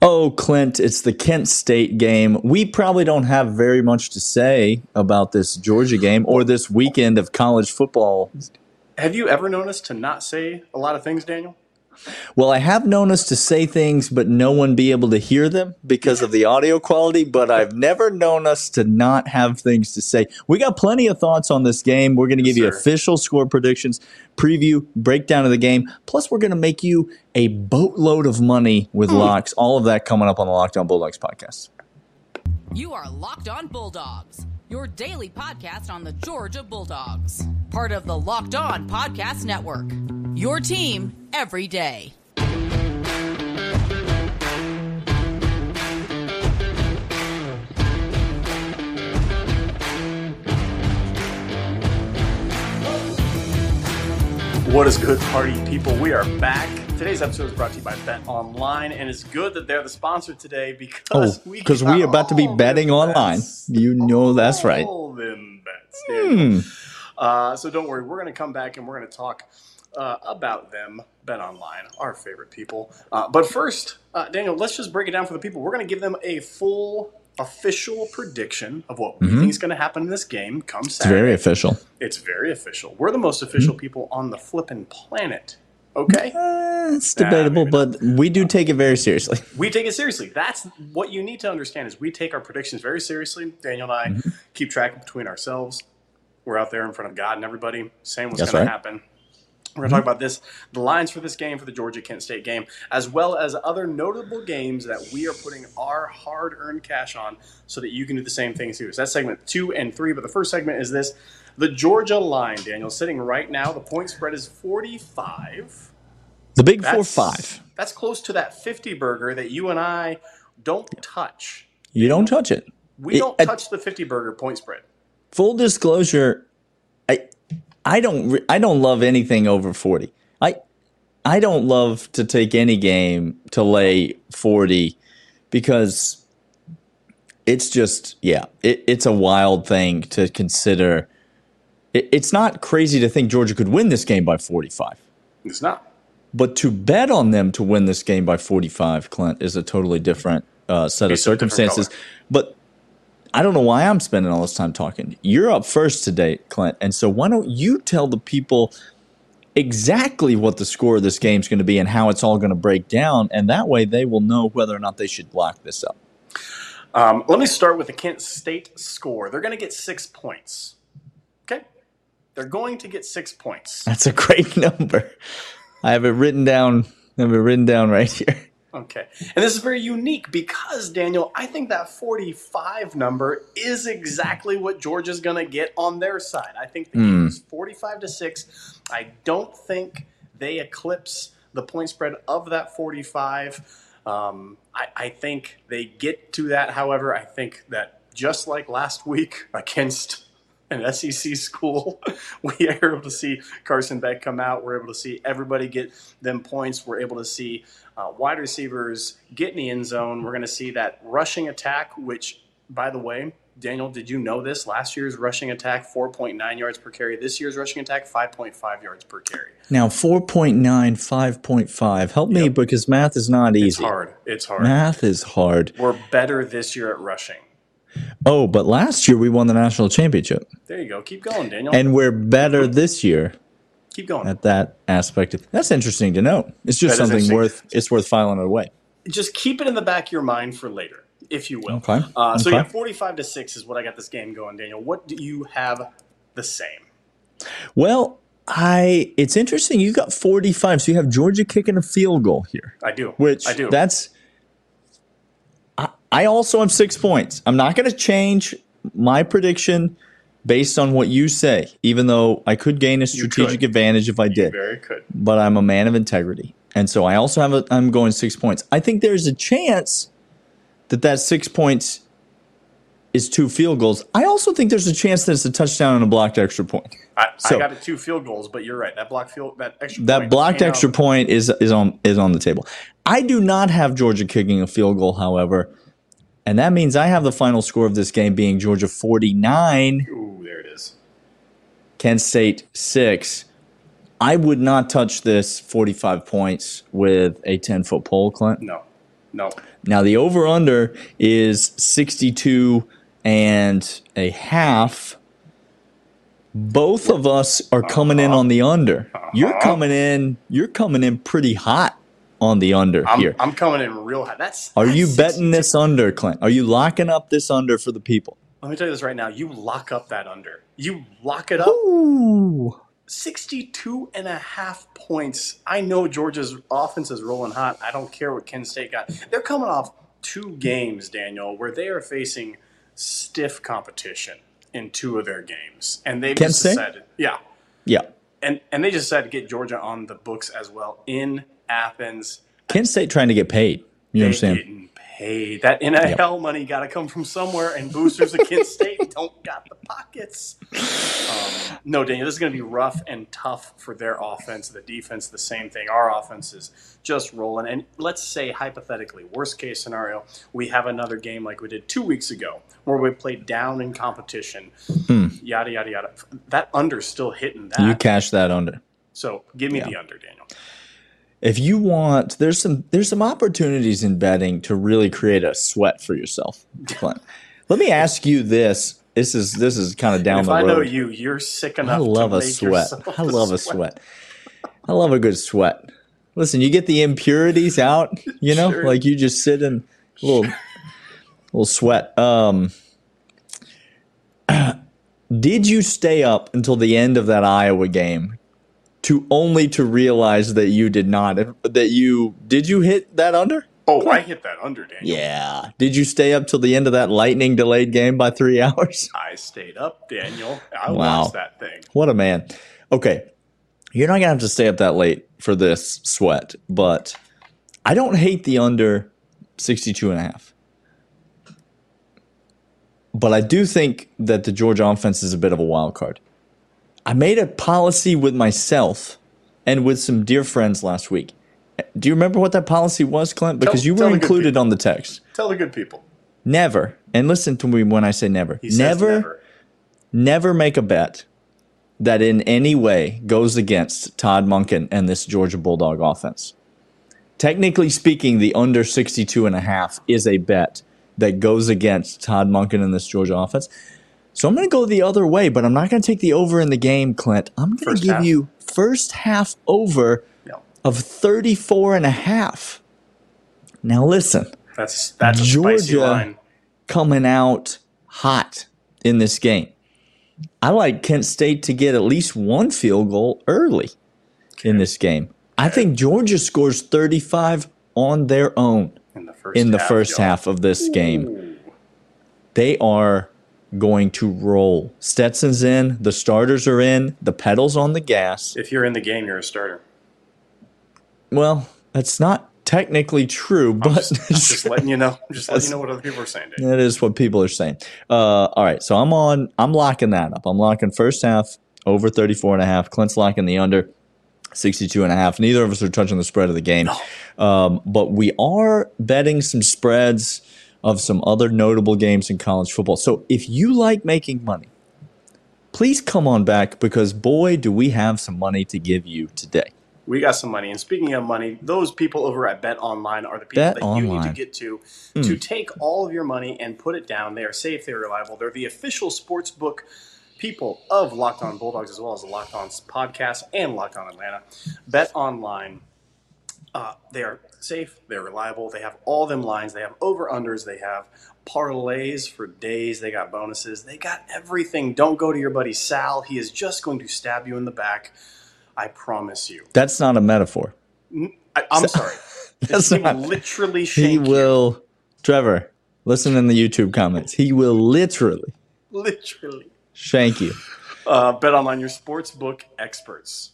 Oh, Clint, it's the Kent State game. We probably don't have very much to say about this Georgia game or this weekend of college football. Have you ever known us to not say a lot of things, Daniel? Well, I have known us to say things, but no one be able to hear them because of the audio quality. But I've never known us to not have things to say. We got plenty of thoughts on this game. We're going to give you sir. official score predictions, preview, breakdown of the game. Plus, we're going to make you a boatload of money with hmm. locks. All of that coming up on the Locked On Bulldogs podcast. You are Locked On Bulldogs, your daily podcast on the Georgia Bulldogs, part of the Locked On Podcast Network. Your team every day. What is good, party people? We are back. Today's episode is brought to you by Bet Online, and it's good that they're the sponsor today Oh, because we because we about to be betting online. bets. You know that's right. All them bets. Hmm. Uh, so don't worry, we're going to come back and we're going to talk uh, about them, Bet Online, our favorite people. Uh, but first, uh, Daniel, let's just break it down for the people. We're going to give them a full official prediction of what we think is going to happen in this game come Mm-hmm. It's very official. It's very official. We're the most official people on the flippin' planet. Okay? Uh, it's debatable, maybe but we do take it very seriously. We take it seriously. That's what you need to understand is we take our predictions very seriously. Daniel and I Mm-hmm. keep track between ourselves. We're out there in front of God and everybody saying what's going to happen. We're going to talk about this, the lines for this game, for the Georgia Kent State game, as well as other notable games that we are putting our hard earned cash on so that you can do the same thing too. So that's segment two and three. But the first segment is this the Georgia line, Daniel. Sitting right now, the point spread is 45. The big 4 5. That's close to that 50 burger that you and I don't touch. You don't touch it. We It- don't touch the 50 burger point spread. Full disclosure, I don't I don't love anything over forty. I I don't love to take any game to lay forty because it's just yeah it, it's a wild thing to consider. It, it's not crazy to think Georgia could win this game by forty five. It's not. But to bet on them to win this game by 45, Clint, is a totally different uh, set of It's different circumstances. But I don't know why I'm spending all this time talking. You're up first today, Clint. And so why don't you tell the people exactly what the score of this game is going to be and how it's all going to break down? And that way they will know whether or not they should lock this up. Um, let me start with the Kent State score. They're going to get six points. Okay? They're going to get six points. That's a great number. I have it written down. I have it written down right here. Okay. And this is very unique because, Daniel, I think that 45 number is exactly what Georgia's going to get on their side. I think the game is 45 to 6. I don't think they eclipse the point spread of that 45. Um, I, I think they get to that. However, I think that just like last week against an SEC school, we are able to see Carson Beck come out. We're able to see everybody get them points. We're able to see uh, wide receivers get in the end zone. We're going to see that rushing attack, which, by the way, Daniel, did you know this? Last year's rushing attack, 4.9 yards per carry. This year's rushing attack, 5.5 yards per carry. Now, 4.9, 5.5. Help me because math is not easy. It's hard. It's hard. Math is hard. We're better this year at rushing. Oh, but last year we won the national championship. There you go. Keep going, Daniel. And we're better this year Keep going. at that aspect. Of, that's interesting to know. It's just That something worth it's worth filing it away. Just keep it in the back of your mind for later, if you will. Okay. Uh, so Okay. yeah, 45 to 6 is what I got this game going, Daniel. What do you have the same? Well, I it's interesting. You got 45, so you have Georgia kicking a field goal here. I do. Which I do. that's I, also have six points. I'm not going to change my prediction based on what you say, even though I could gain a strategic advantage if I did. very good. but I'm a man of integrity. And so I also have a, I'm going six points. I think there's a chance that that six points is two field goals. I also think there's a chance that it's a touchdown and a blocked extra point. I, So- I got it two field goals, but you're right. That block field, that extra That point blocked extra out- point is is on is on the table. I do not have Georgia kicking a field goal, however, and that means I have the final score of this game being Georgia 49, Ooh, there it is. Kent State 6. I would not touch this 45 points with a 10 foot pole, Clint. No, No. Now the over under is 62 and a half. Both of us are coming in uh-huh. on the under. You're uh-huh. coming in, you're coming in pretty hot on the under I'm, here. I'm coming in real high. That's. Are that's you 62 betting this under, Clint? Are you locking up this under for the people? Let me tell you this right now. You lock up that under. You lock it up. Ooh. 62 and a half points. I know Georgia's offense is rolling hot. I don't care what Kent State got. They're coming off two games, Daniel, where they are facing stiff competition in two of their games. And they Kent State? decided, yeah. Yeah. And and they just decided to get Georgia on the books as well in Athens. Kent State trying to get paid. You They understand? Paid. That NIL money got to come from somewhere, and boosters at Kent State don't got the pockets. Um, no, Daniel, this is going to be rough and tough for their offense. The defense, the same thing. Our offense is just rolling. And let's say, hypothetically, worst case scenario, we have another game like we did two weeks ago, where we played down in competition. Yada yada yada. That under's still hitting that. You cash that under. so give me Yeah. the under, Daniel. If you want there's some there's some opportunities in betting to really create a sweat for yourself Clint. let me ask you this. This is this is kind of down if the I road. know you, you're sick enough. i love a sweat. i love a sweat. i love a good sweat. Listen you get the impurities out you know? Sure. like you just sit in a little little sweat. Um did you stay up until the end of that iowa game to only to realize that you did not that you did you hit that under Oh, I hit that under, Daniel. yeah did you stay up till the end of that lightning delayed game by three hours I stayed up, Daniel. I Wow. watched that thing. what a man okay you're not gonna have to stay up that late for this sweat but i don't hate the under 62 and a half but i do think that the georgia offense is a bit of a wild card i made a policy with myself and with some dear friends last week do you remember what that policy was clint because you tell were the included on the text Tell the good people. never and listen to me when i say never never never. never make a bet that in any way goes against Todd Monken and this Georgia Bulldog offense. Technically speaking, the under 62 and a half is a bet that goes against Todd Monken and this Georgia offense. So I'm going to go the other way, but I'm not going to take the over in the game, Clint. I'm going to give half. you first half over No, of 34 and a half. Now listen, that's that's Georgia- coming out hot in this game. I like Kent State to get at least one field goal early in this game. I think Georgia scores 35 on their own In the first in the half, first half of this game. They are going to roll. Stetson's in, the starters are in, the pedals on the gas. If you're in the game, you're a starter. Well, that's not technically true, but Just, I'm just letting you know. I'm just letting you know what other people are saying. Dave. That is what people are saying. Uh, all right, so I'm on. I'm locking that up. I'm locking first half over 34 and a half. Clint's locking the under 62 and a half. Neither of us are touching the spread of the game, um, but we are betting some spreads of some other notable games in college football. So if you like making money, please come on back because boy, do we have some money to give you today. We got some money. And speaking of money, those people over at Bet Online are the people Bet that you need to get to hmm. to take all of your money and put it down. They are safe, they're reliable. They're the official sports book people of Locked On Bulldogs as well as the Locked On podcast and Locked On Atlanta. Bet Online uh, they are safe, they're reliable. They have all them lines. They have over unders. They have parlays for days. They got bonuses. They got everything. Don't go to your buddy Sal. He is just going to stab you in the back. I promise you. That's not a metaphor. I, I'm sorry. That's he not- will literally He will, Trevor. Listen in the YouTube comments. He will literally. Literally. shank you. Uh, Bet Online, your sports book experts.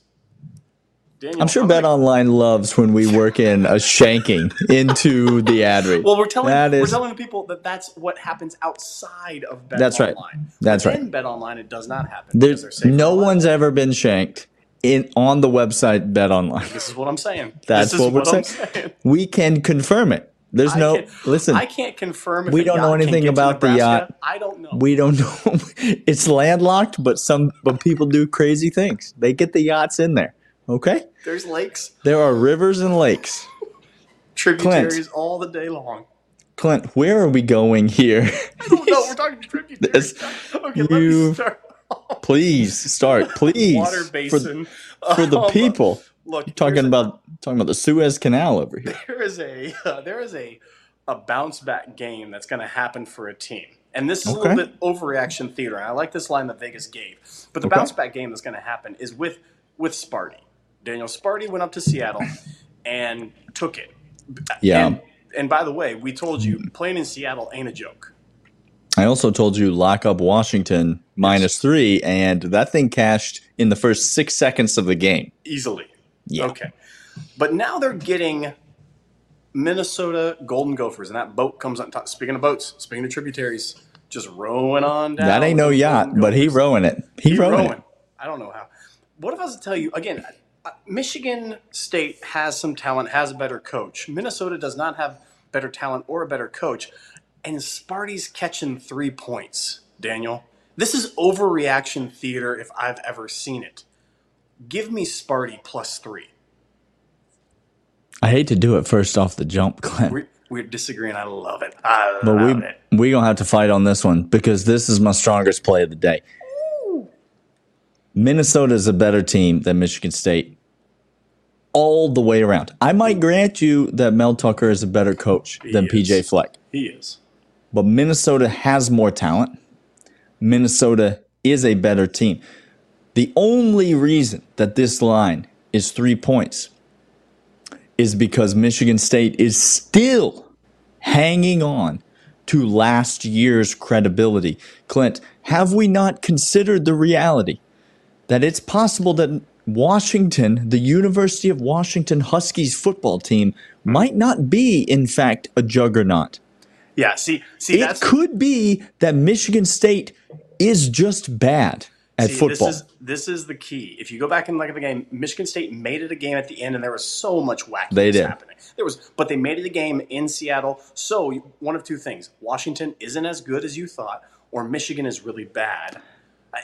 Daniel, I'm sure gonna- Bet Online loves when we work in a shanking into the ad read. Well, we're telling That we're is- telling the people that that's what happens outside of Bet That's right. Online. That's right. In Bet Online, it does not happen. There's no one's ever been shanked in on the website Bet Online. This is what I'm saying. That's this is what we're I'm saying. saying. We can confirm it. There's I no can't- listen. I can't confirm. If We don't know anything about the yacht. I don't know. we don't know. it's landlocked, but some but people do crazy things. They get the yachts in there. Okay? There's lakes. There are rivers and lakes. Tributaries all the day long. Clint, where are we going here? I don't know. We're talking tributaries. Okay, let me start. please start, please. Water For- basin for, the Um, people. Look, You're talking here's a- about talking about the Suez Canal over here. there is a uh, there is a a bounce back game that's going to happen for a team. And this is a little bit overreaction theater. And I like this line that Vegas gave. But the Okay. bounce back game that's going to happen is with with Sparty. Daniel Sparty went up to Seattle and took it. Yeah. And, and by the way, we told you playing in Seattle ain't a joke. I also told you lock up Washington minus three, and that thing cashed in the first six seconds of the game. Easily. Yeah. Okay. But now they're getting Minnesota Golden Gophers, and that boat comes on top. Speaking of boats, speaking of tributaries, just rowing on down. that ain't no yacht, but he rowing it. He, He rowing, rowing. it. I don't know how. What if I was to tell you again? Uh, Michigan State has some talent, has a better coach. Minnesota does not have better talent or a better coach, and Sparty's catching three points. Daniel, this is overreaction theater if I've ever seen it. Give me Sparty plus three. I hate to do it first off the jump, Clint, We're, we're disagreeing. I love it. I but love we it. We're gonna have to fight on this one because this is my strongest play of the day. Minnesota is a better team than Michigan State all the way around. I might grant you that Mel Tucker is a better coach than is. PJ Fleck. He is. but Minnesota has more talent. Minnesota is a better team. The only reason that this line is three points is because Michigan State is still hanging on to last year's credibility. Clint, have we not considered the reality that it's possible that Washington, the University of Washington Huskies football team, might not be, in fact, a juggernaut? Yeah. See, see, it could be that Michigan State is just bad at See, football. This is, this is the key. If you go back and look at the game, Michigan State made it a game at the end, and there was so much wackiness They did. happening. There was, but they made it a game in Seattle. So one of two things: Washington isn't as good as you thought, or Michigan is really bad.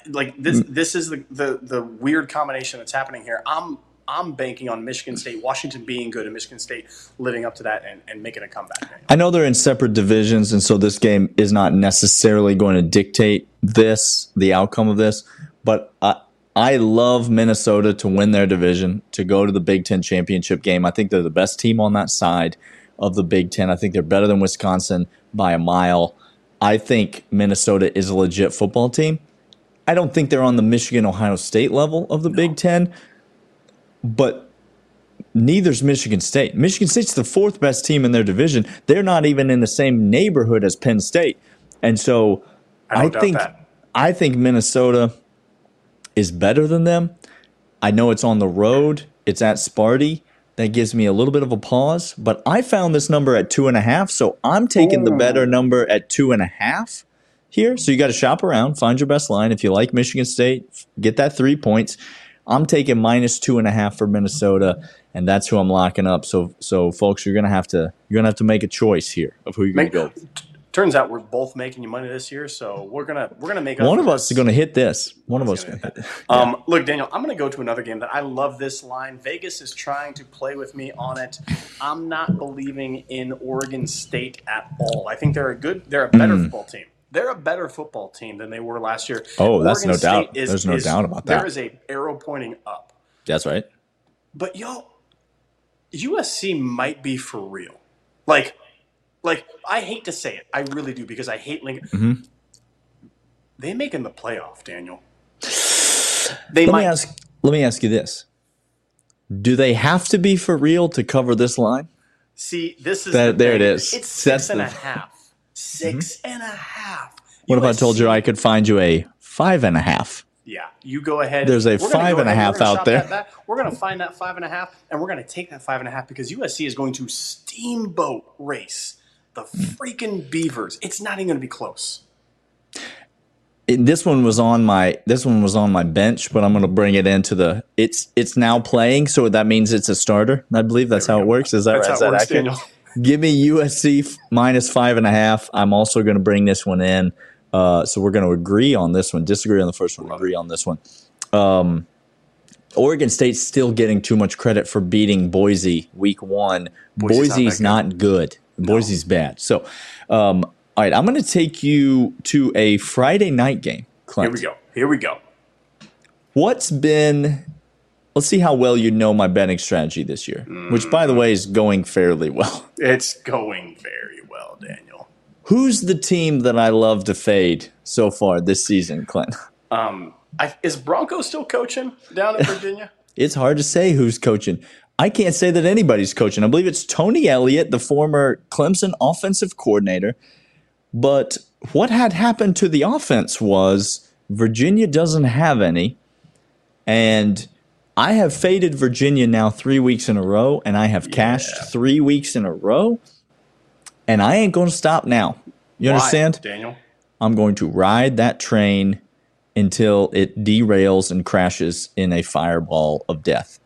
Like this, Mm. this is the, the the weird combination that's happening here. I'm I'm banking on Michigan State, Washington being good, and Michigan State living up to that and, and making a comeback. I know they're in separate divisions, and so this game is not necessarily going to dictate this, the outcome of this. But I, I love Minnesota to win their division, to go to the Big Ten championship game. I think they're the best team on that side of the Big Ten. I think they're better than Wisconsin by a mile. I think Minnesota is a legit football team. I don't think they're on the Michigan Ohio State level of the Big Ten, but neither's Michigan State. Michigan State's the fourth best team in their division. They're not even in the same neighborhood as Penn State. And so I don't think that. I think Minnesota is better than them. I know it's on the road. It's at Sparty. That gives me a little bit of a pause. But I found this number at two and a half, so I'm taking the better number at two and a half here. So you got to shop around, find your best line. If you like Michigan State, get that three points. I'm taking minus two and a half for Minnesota, and that's who I'm locking up. So, so folks, you're gonna have to you're gonna have to make a choice here of who you're gonna Make- go. Turns out we're both making you money this year, so we're gonna we're gonna make One of us this. is gonna hit this. One of us gonna gonna hit it. Um, look, Daniel, I'm going to go to another game that I love this line. Vegas is trying to play with me on it. I'm not believing in Oregon State at all. I think they're a good, they're a better football team. They're a better football team than they were last year. Oh, that's no State doubt. There's no doubt about that. There is a arrow pointing up. That's right. But yo, USC might be for real. Like, like I hate to say it, I really do because I hate Lincoln. Mm-hmm. They making the playoff, Daniel. They Let might me ask. Let me ask you this: Do they have to be for real to cover this line? see. This is That- the there it is. It's That's six and a the- Mm-hmm. half. Mm-hmm. Six and a half. What if I told you I could find you a five and a half? Yeah, you go ahead. There's a five and a half out there. We're going to find that five and a half, and we're going to take that five and a half because USC is going to steamboat race the hmm. freaking Beavers. It's not even going to be close. It- this one was on my this one was on my bench, but I'm going to bring it into the. It's it's now playing, so that means it's a starter. I believe that's how it works. Is that That's right? Is how it that works, accurate? Daniel. Give me USC minus five and a half. I'm also going to bring this one in. Uh, so we're going to agree on this one, disagree on the first one, agree on this one. Um, Oregon State's still getting too much credit for beating Boise week one. Boise's Boise's, not not, good. Boise's bad. So, um, all right, I'm going to take you to a Friday night game. Here we go. Here we go. What's been? Let's see how well you know my betting strategy this year, which, by the way, is going fairly well. It's going very well, Daniel. Who's the team that I love to fade so far this season, Clint? Um, I, is Bronco still coaching down in Virginia? It's hard to say who's coaching. I can't say that anybody's coaching. I believe it's Tony Elliott, the former Clemson offensive coordinator. But what had happened to the offense was Virginia doesn't have any. And I have faded Virginia now three weeks in a row, and I have cashed three weeks in a row. And I ain't going to stop now. You Why, understand? Daniel? I'm going to ride that train until it derails and crashes in a fireball of death.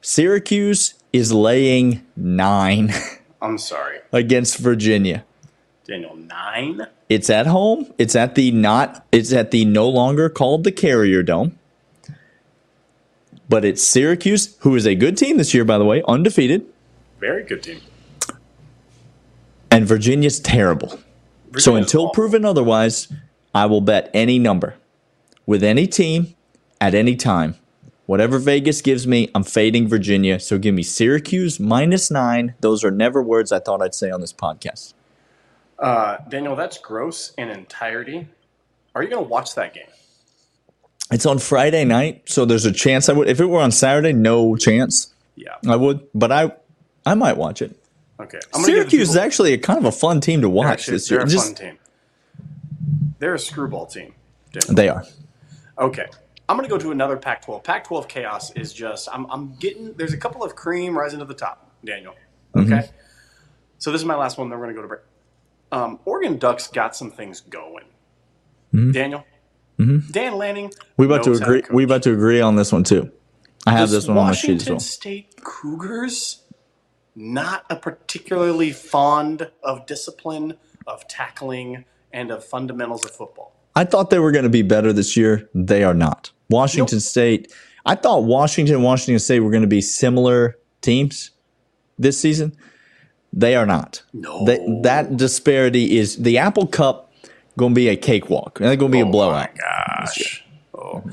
Syracuse is laying nine I'm sorry, against Virginia. Daniel. Nine. It's at home. It's at the not. It's at the no longer called the Carrier Dome. But it's Syracuse, who is a good team this year, by the way, undefeated, Very good team. and Virginia's terrible. so until awful. proven otherwise, I will bet any number with any team at any time. Whatever Vegas gives me, I'm fading Virginia. So give me Syracuse minus nine. Those are never words I thought I'd say on this podcast. Uh, Daniel, that's gross in entirety. Are you going to watch that game? It's on Friday night, so there's a chance I would. If it were on Saturday, no chance Yeah. I would. But I, I might watch it. Okay. Syracuse is actually a kind of a fun team to watch Actually, this year. They're a Just- fun team. They're a screwball team. They are. Okay. I'm going to go to another Pac 12. Pac 12 chaos is just, I'm, I'm getting, there's a couple of cream rising to the top, Daniel. Mm-hmm. Okay. So this is my last one, then we're going to go to break. Um, Oregon Ducks got some things going. Daniel? Mm-hmm. Dan Lanning. We about to agree. We about to agree on this one too. I have Does this one on my sheet as Washington well. State Cougars not a particularly fond of discipline, of tackling, and of fundamentals of football. I thought they were going to be better this year. They are not. Washington State. I thought Washington and Washington State were going to be similar teams this season. They are not. No. That that disparity is the Apple Cup going to be a cakewalk. It's going to be a blowout. Oh my gosh. Oh.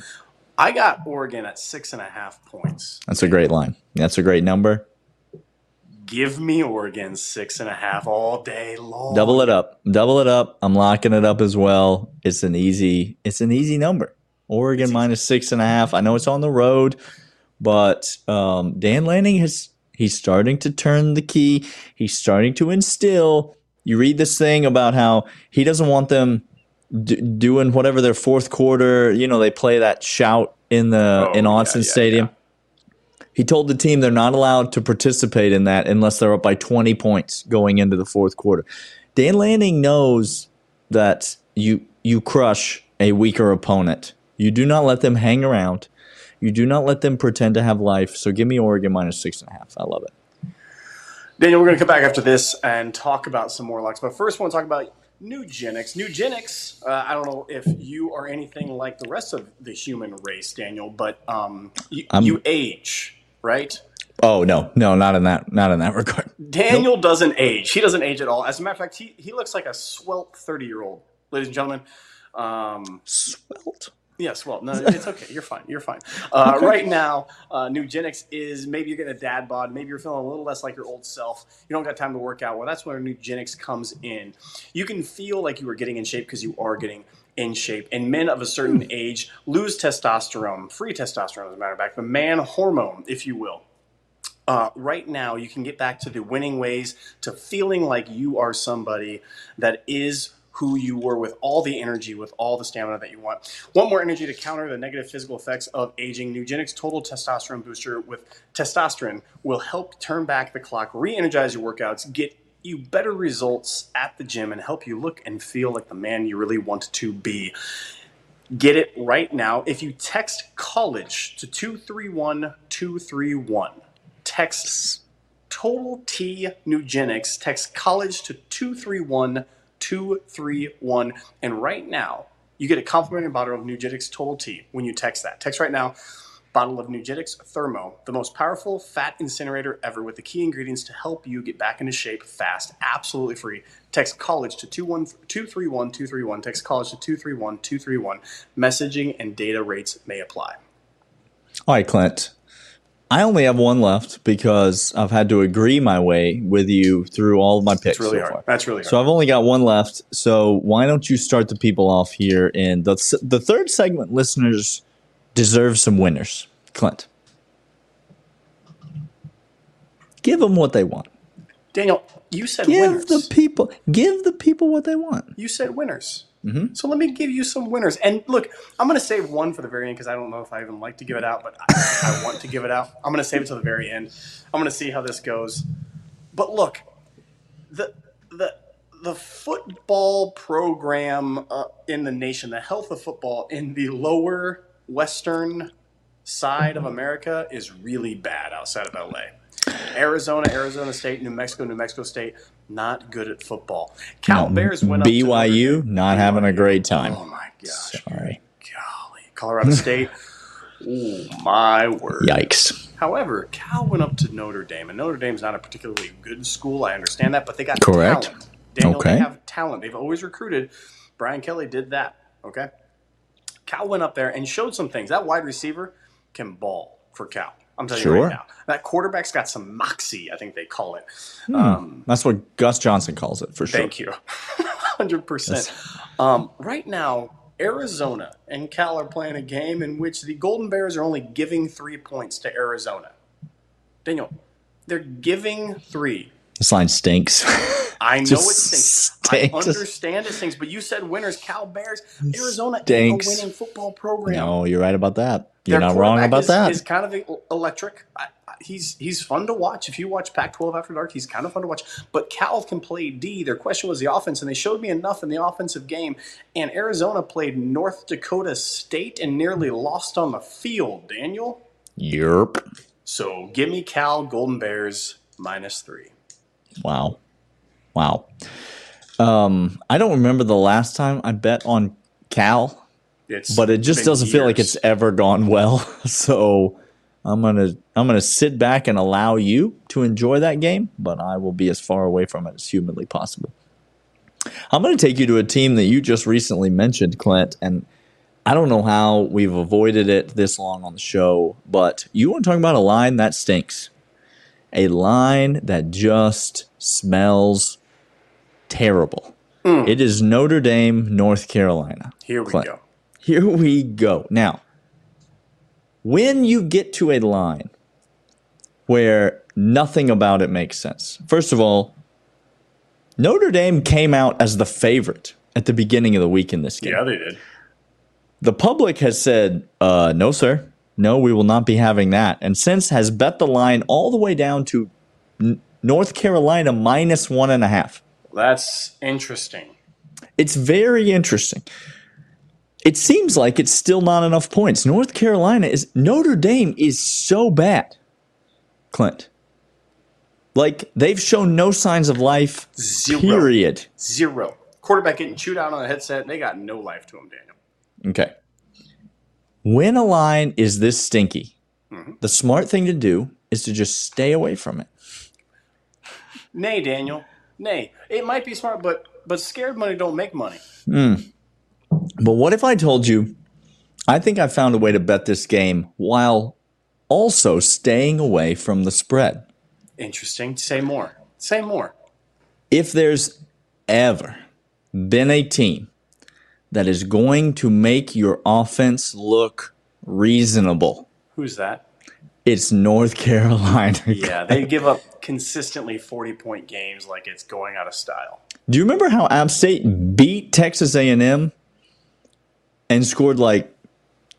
I got Oregon at six and a half points. That's a great line. That's a great number. Give me Oregon six and a half all day long. Double it up. Double it up. I'm locking it up as well. It's an easy. It's an easy number. Oregon minus six and a half. I know it's on the road, but um, Dan Lanning has. He's starting to turn the key. He's starting to instill. You read this thing about how he doesn't want them d- doing whatever their fourth quarter. You know, they play that shout in the Oh, in yeah, Autzen yeah, Stadium. He told the team they're not allowed to participate in that unless they're up by 20 points going into the fourth quarter. Dan Lanning knows that you you crush a weaker opponent. You do not let them hang around. You do not let them pretend to have life. So give me Oregon minus six and a half. I love it. Daniel, we're going to come back after this and talk about some more locks. But first, I want to talk about Nugenix. Nugenix, uh, I don't know if you are anything like the rest of the human race, Daniel, but um, you, you age, right? Oh no, no, not in that, not in that regard. Daniel doesn't age. He doesn't age at all. As a matter of fact, he, he looks like a swelt 30 year old, ladies and gentlemen. Um, Svelte. Yes, well, no, it's okay. You're fine. You're fine. Uh, Right now, uh, Nugenix is maybe you're getting a dad bod. Maybe you're feeling a little less like your old self. You don't got time to work out. Well, that's where Nugenix comes in. You can feel like you are getting in shape because you are getting in shape. And men of a certain age lose testosterone, free testosterone, as a matter of fact, the man hormone, if you will. Uh, right now, you can get back to the winning ways, to feeling like you are somebody that is who you were with all the energy, with all the stamina that you want. Want more energy to counter the negative physical effects of aging? Nugenix Total Testosterone Booster with testosterone will help turn back the clock, re energize your workouts, get you better results at the gym, and help you look and feel like the man you really want to be. Get it right now. If you text college to 231 231, text Total T Nugenix, text college to 231 231. And right now, you get a complimentary bottle of Nugenix Total T when you text that. Text right now bottle of Nugenix Thermo, the most powerful fat incinerator ever with the key ingredients to help you get back into shape fast, absolutely free. Text college to 231 231. Text college to 231 231. Messaging and data rates may apply. All right, Clint. I only have one left because I've had to agree my way with you through all of my picks. It's really so hard. far. That's really hard. So I've only got one left. So why don't you start the people off here? In the the third segment, listeners deserve some winners. Clint, give them what they want. Daniel, you said Give winners. the people, give the people what they want. you said winners. Mm-hmm. So let me give you some winners. And look, I'm going to save one for the very end because I don't know if I even like to give it out, but I, I want to give it out. I'm going to save it to the very end. I'm going to see how this goes. But look, the the the football program uh, in the nation, the health of football in the lower western side of America is really bad outside of LA. Arizona, Arizona State, New Mexico, New Mexico State, not good at football. Cal No, Bears went up to BYU not having a great time. Oh my gosh. Sorry. Golly. Colorado State. oh my word. Yikes. However, Cal went up to Notre Dame, and Notre Dame's not a particularly good school. I understand that, but they got Correct. talent. Daniel, Okay. they have talent. They've always recruited. Brian Kelly did that. Okay. Cal went up there and showed some things. That wide receiver can ball for Cal. I'm telling you right now. That quarterback's got some moxie, I think they call it. Hmm. Um, That's what Gus Johnson calls it for sure. Thank you. 100%. Um, right now, Arizona and Cal are playing a game in which the Golden Bears are only giving three points to Arizona. Daniel, they're giving three. This line stinks. I know it stinks. stinks. I understand it stinks, but you said winners, Cal Bears. Arizona ain't a winning football program. no, you're right about that. You're Their not wrong about is, that. Is kind of electric. I, I, he's he's fun to watch. If you watch Pac-12 After Dark, he's kind of fun to watch. But Cal can play D. Their question was the offense, and they showed me enough in the offensive game. And Arizona played North Dakota State and nearly lost on the field. Daniel. Yerp. So give me Cal Golden Bears minus three. Wow. Wow. Um, I don't remember the last time I bet on Cal, It's but it just doesn't feel like it's ever gone well. So I'm gonna I'm gonna sit back and allow you to enjoy that game, but I will be as far away from it as humanly possible. I'm gonna take you to a team that you just recently mentioned, Clint, and I don't know how we've avoided it this long on the show, but you want to talk about a line that stinks. A line that just smells terrible. It is Notre Dame, North Carolina. Here we Clint. go. Here we go. Now, when you get to a line where nothing about it makes sense, first of all, Notre Dame came out as the favorite at the beginning of the week in this game. Yeah, they did. The public has said, uh, no, sir. No, we will not be having that. And since has bet the line all the way down to N- North Carolina minus one and a half. That's interesting. It's very interesting. It seems like it's still not enough points. North Carolina is Notre Dame is so bad. Clint. Like they've shown no signs of life. Zero. Period. Zero. Quarterback getting chewed out on a headset. They got no life to him, Daniel. Okay. When a line is this stinky, mm-hmm. the smart thing to do is to just stay away from it. Nay, Daniel. Nay. It might be smart, but but scared money don't make money. Hmm. But what if I told you I think I found a way to bet this game while also staying away from the spread? Interesting. Say more. Say more. if there's ever been a team that is going to make your offense look reasonable, Who's that? it's North Carolina. Yeah, they give up consistently 40 point games like it's going out of style. Do you remember how App State beat Texas A&M and scored like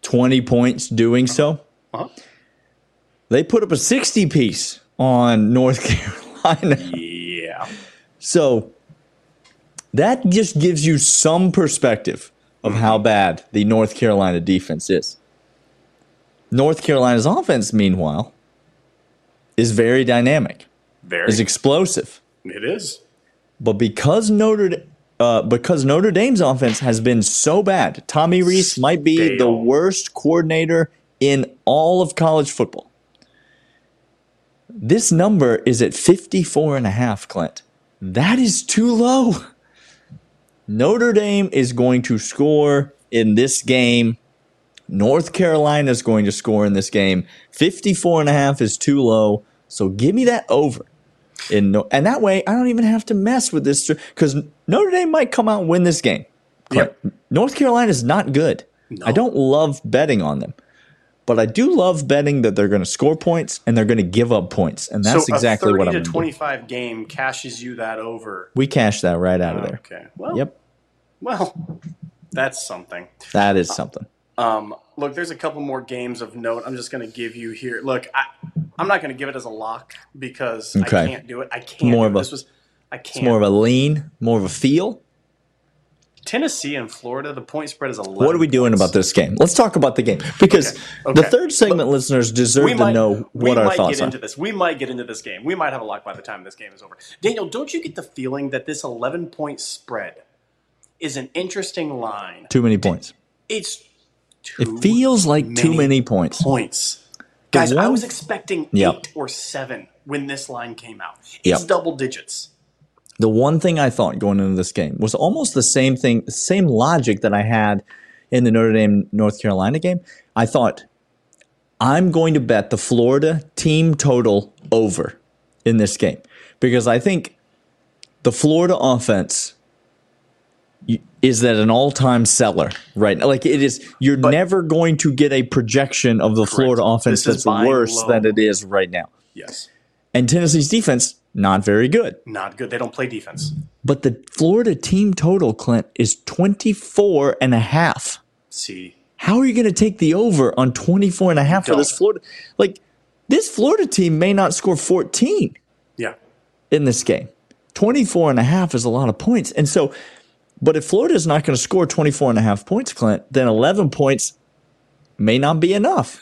20 points doing so? Uh-huh. They put up a 60 piece on North Carolina. Yeah. So that just gives you some perspective of how bad the North Carolina defense is. North Carolina's offense, meanwhile, is very dynamic, Very. is explosive. it is. But because Notre uh, because Notre Dame's offense has been so bad, Tommy Rees might be the worst coordinator in all of college football. This number is at 54 and a half, Clint. That is too low. Notre Dame is going to score in this game. North Carolina is going to score in this game. 54 and a half is too low. So give me that over. In no, and that way I don't even have to mess with this because Notre Dame might come out and win this game. Yep. North Carolina is not good. I don't love betting on them. But I do love betting that they're going to score points and they're going to give up points, and that's so exactly a what I'm going to do. 25 game cashes you that over. We cash that right out of there. Okay. Well, Yep, well, that's something. that is something. Um, look, there's a couple more games of note. I'm just going to give you here. Look, I, I'm not going to give it as a lock because Okay. I can't do it. I can't. more of a- this was. I can't. It's more of a lean, more of a feel. Tennessee and Florida. The point spread is 11. What are we doing points. about this game? Let's talk about the game because Okay, the third segment listeners deserve We to know what our thoughts are. We might get into this. We might get into this game. We might have a lock by the time this game is over. Daniel, don't you get the feeling that this 11 point spread is an interesting line? Too many points. It's too It feels like too many points. points. Guys, I was expecting Yep. eight or seven when this line came out. It's Yep. double digits. The one thing I thought going into this game was almost the same thing, same logic that I had in the Notre Dame North Carolina game. I thought I'm going to bet the Florida team total over in this game because I think the Florida offense is at an all-time cellar right now. Like it is, you're never going to get a projection of the Florida offense This that's worse low. than it is right now. Yes. And Tennessee's defense not very good. Not good. They don't play defense. But the Florida team total, Clint, is 24 and a half. See, How are you going to take the over on 24 and a half for this Florida? Like, this Florida team may not score 14 yeah. in this game. 24 and a half is a lot of points. And so, but if Florida is not going to score 24 and a half points, Clint, then 11 points may not be enough.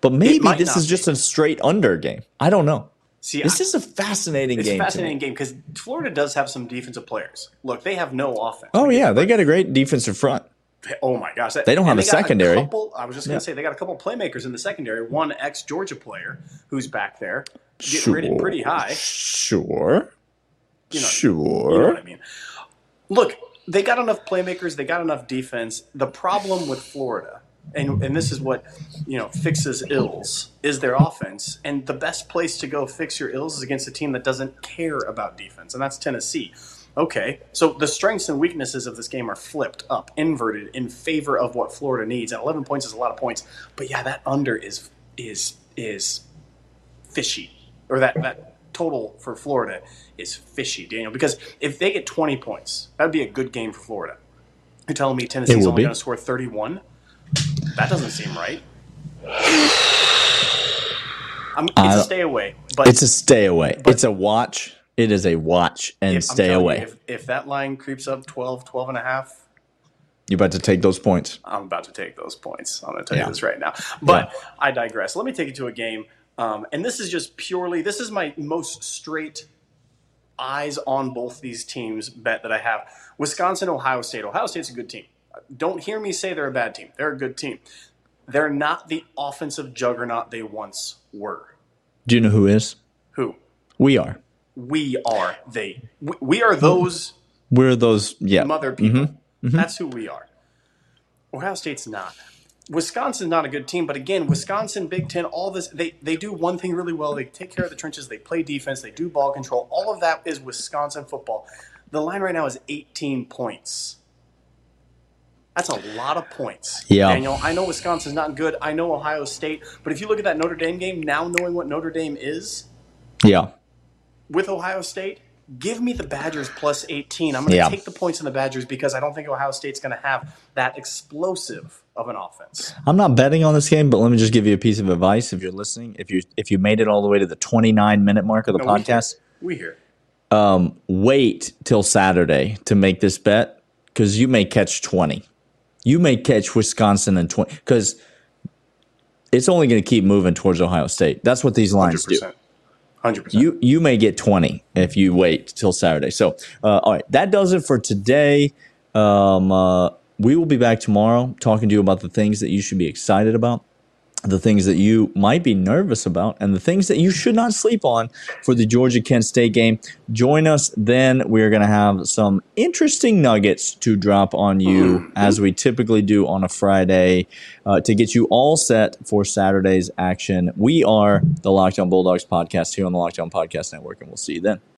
But maybe this is be. just a straight under game. I don't know. See, This I- is a fascinating game. it's a fascinating game because Florida does have some defensive players. Look, they have no offense. Oh, yeah. They got a great defensive front. Oh my gosh, They don't have and a secondary. couple, I was just going to Yeah. say they got a couple playmakers in the secondary. One ex Georgia player who's back there, getting rated pretty high. Sure. You know, sure. You know what I mean? Look, they got enough playmakers. They got enough defense. The problem with Florida, and and this is what you know fixes ills, is their offense. And the best place to go fix your ills is against a team that doesn't care about defense, and that's Tennessee. Okay, so the strengths and weaknesses of this game are flipped up, inverted in favor of what Florida needs. And 11 points is a lot of points, but yeah, that under is is is fishy, or that that total for Florida is fishy, Daniel. Because if they get 20 points, that would be a good game for Florida. You're telling me Tennessee's only going to score 31? That doesn't seem right. I'm, it's a stay away, but It's a stay away. it's a watch. It is a watch and if, stay telling you, away. if, if that line creeps up 12, 12 and a half, You're about to take those points. I'm about to take those points. I'm going to tell Yeah. you this right now. But I digress. Let me take you to a game. Um, and this is just purely, this is my most straight eyes on both these teams bet that I have. Wisconsin, Ohio State. Ohio State's a good team. Don't hear me say they're a bad team. They're a good team. They're not the offensive juggernaut they once were. Do you know who is? Who? We are. We are they. We, we are those We're those. Yeah. mother mm-hmm. people. Mm-hmm. That's who we are. Ohio State's not. Wisconsin's not a good team, but again, Wisconsin, Big Ten, all this, they, they do one thing really well. They take care of the trenches, they play defense, they do ball control. All of that is Wisconsin football. The line right now is 18 points. That's a lot of points. Yeah. Daniel, I know Wisconsin's not good. I know Ohio State. But if you look at that Notre Dame game, now knowing what Notre Dame is Yeah. with Ohio State, give me the Badgers plus 18. I'm going to Yeah. take the points in the Badgers because I don't think Ohio State's going to have that explosive of an offense. I'm not betting on this game, but let me just give you a piece of advice if you're listening. If you if you made it all the way to the 29 minute mark of the No, we podcast, We hear. Um, wait till Saturday to make this bet because you may catch 20. You may catch Wisconsin in 20 because it's only going to keep moving towards Ohio State. That's what these lines do. 100%. 100%. You you may get 20 if you wait till Saturday. So, uh, all right, that does it for today. Um, uh, we will be back tomorrow talking to you about the things that you should be excited about. The things that you might be nervous about and the things that you should not sleep on for the Georgia Kent State game. Join us then. We're going to have some interesting nuggets to drop on you mm-hmm. as we typically do on a Friday uh, to get you all set for Saturday's action. We are the Locked On Bulldogs podcast here on the Locked On Podcast Network, and we'll see you then.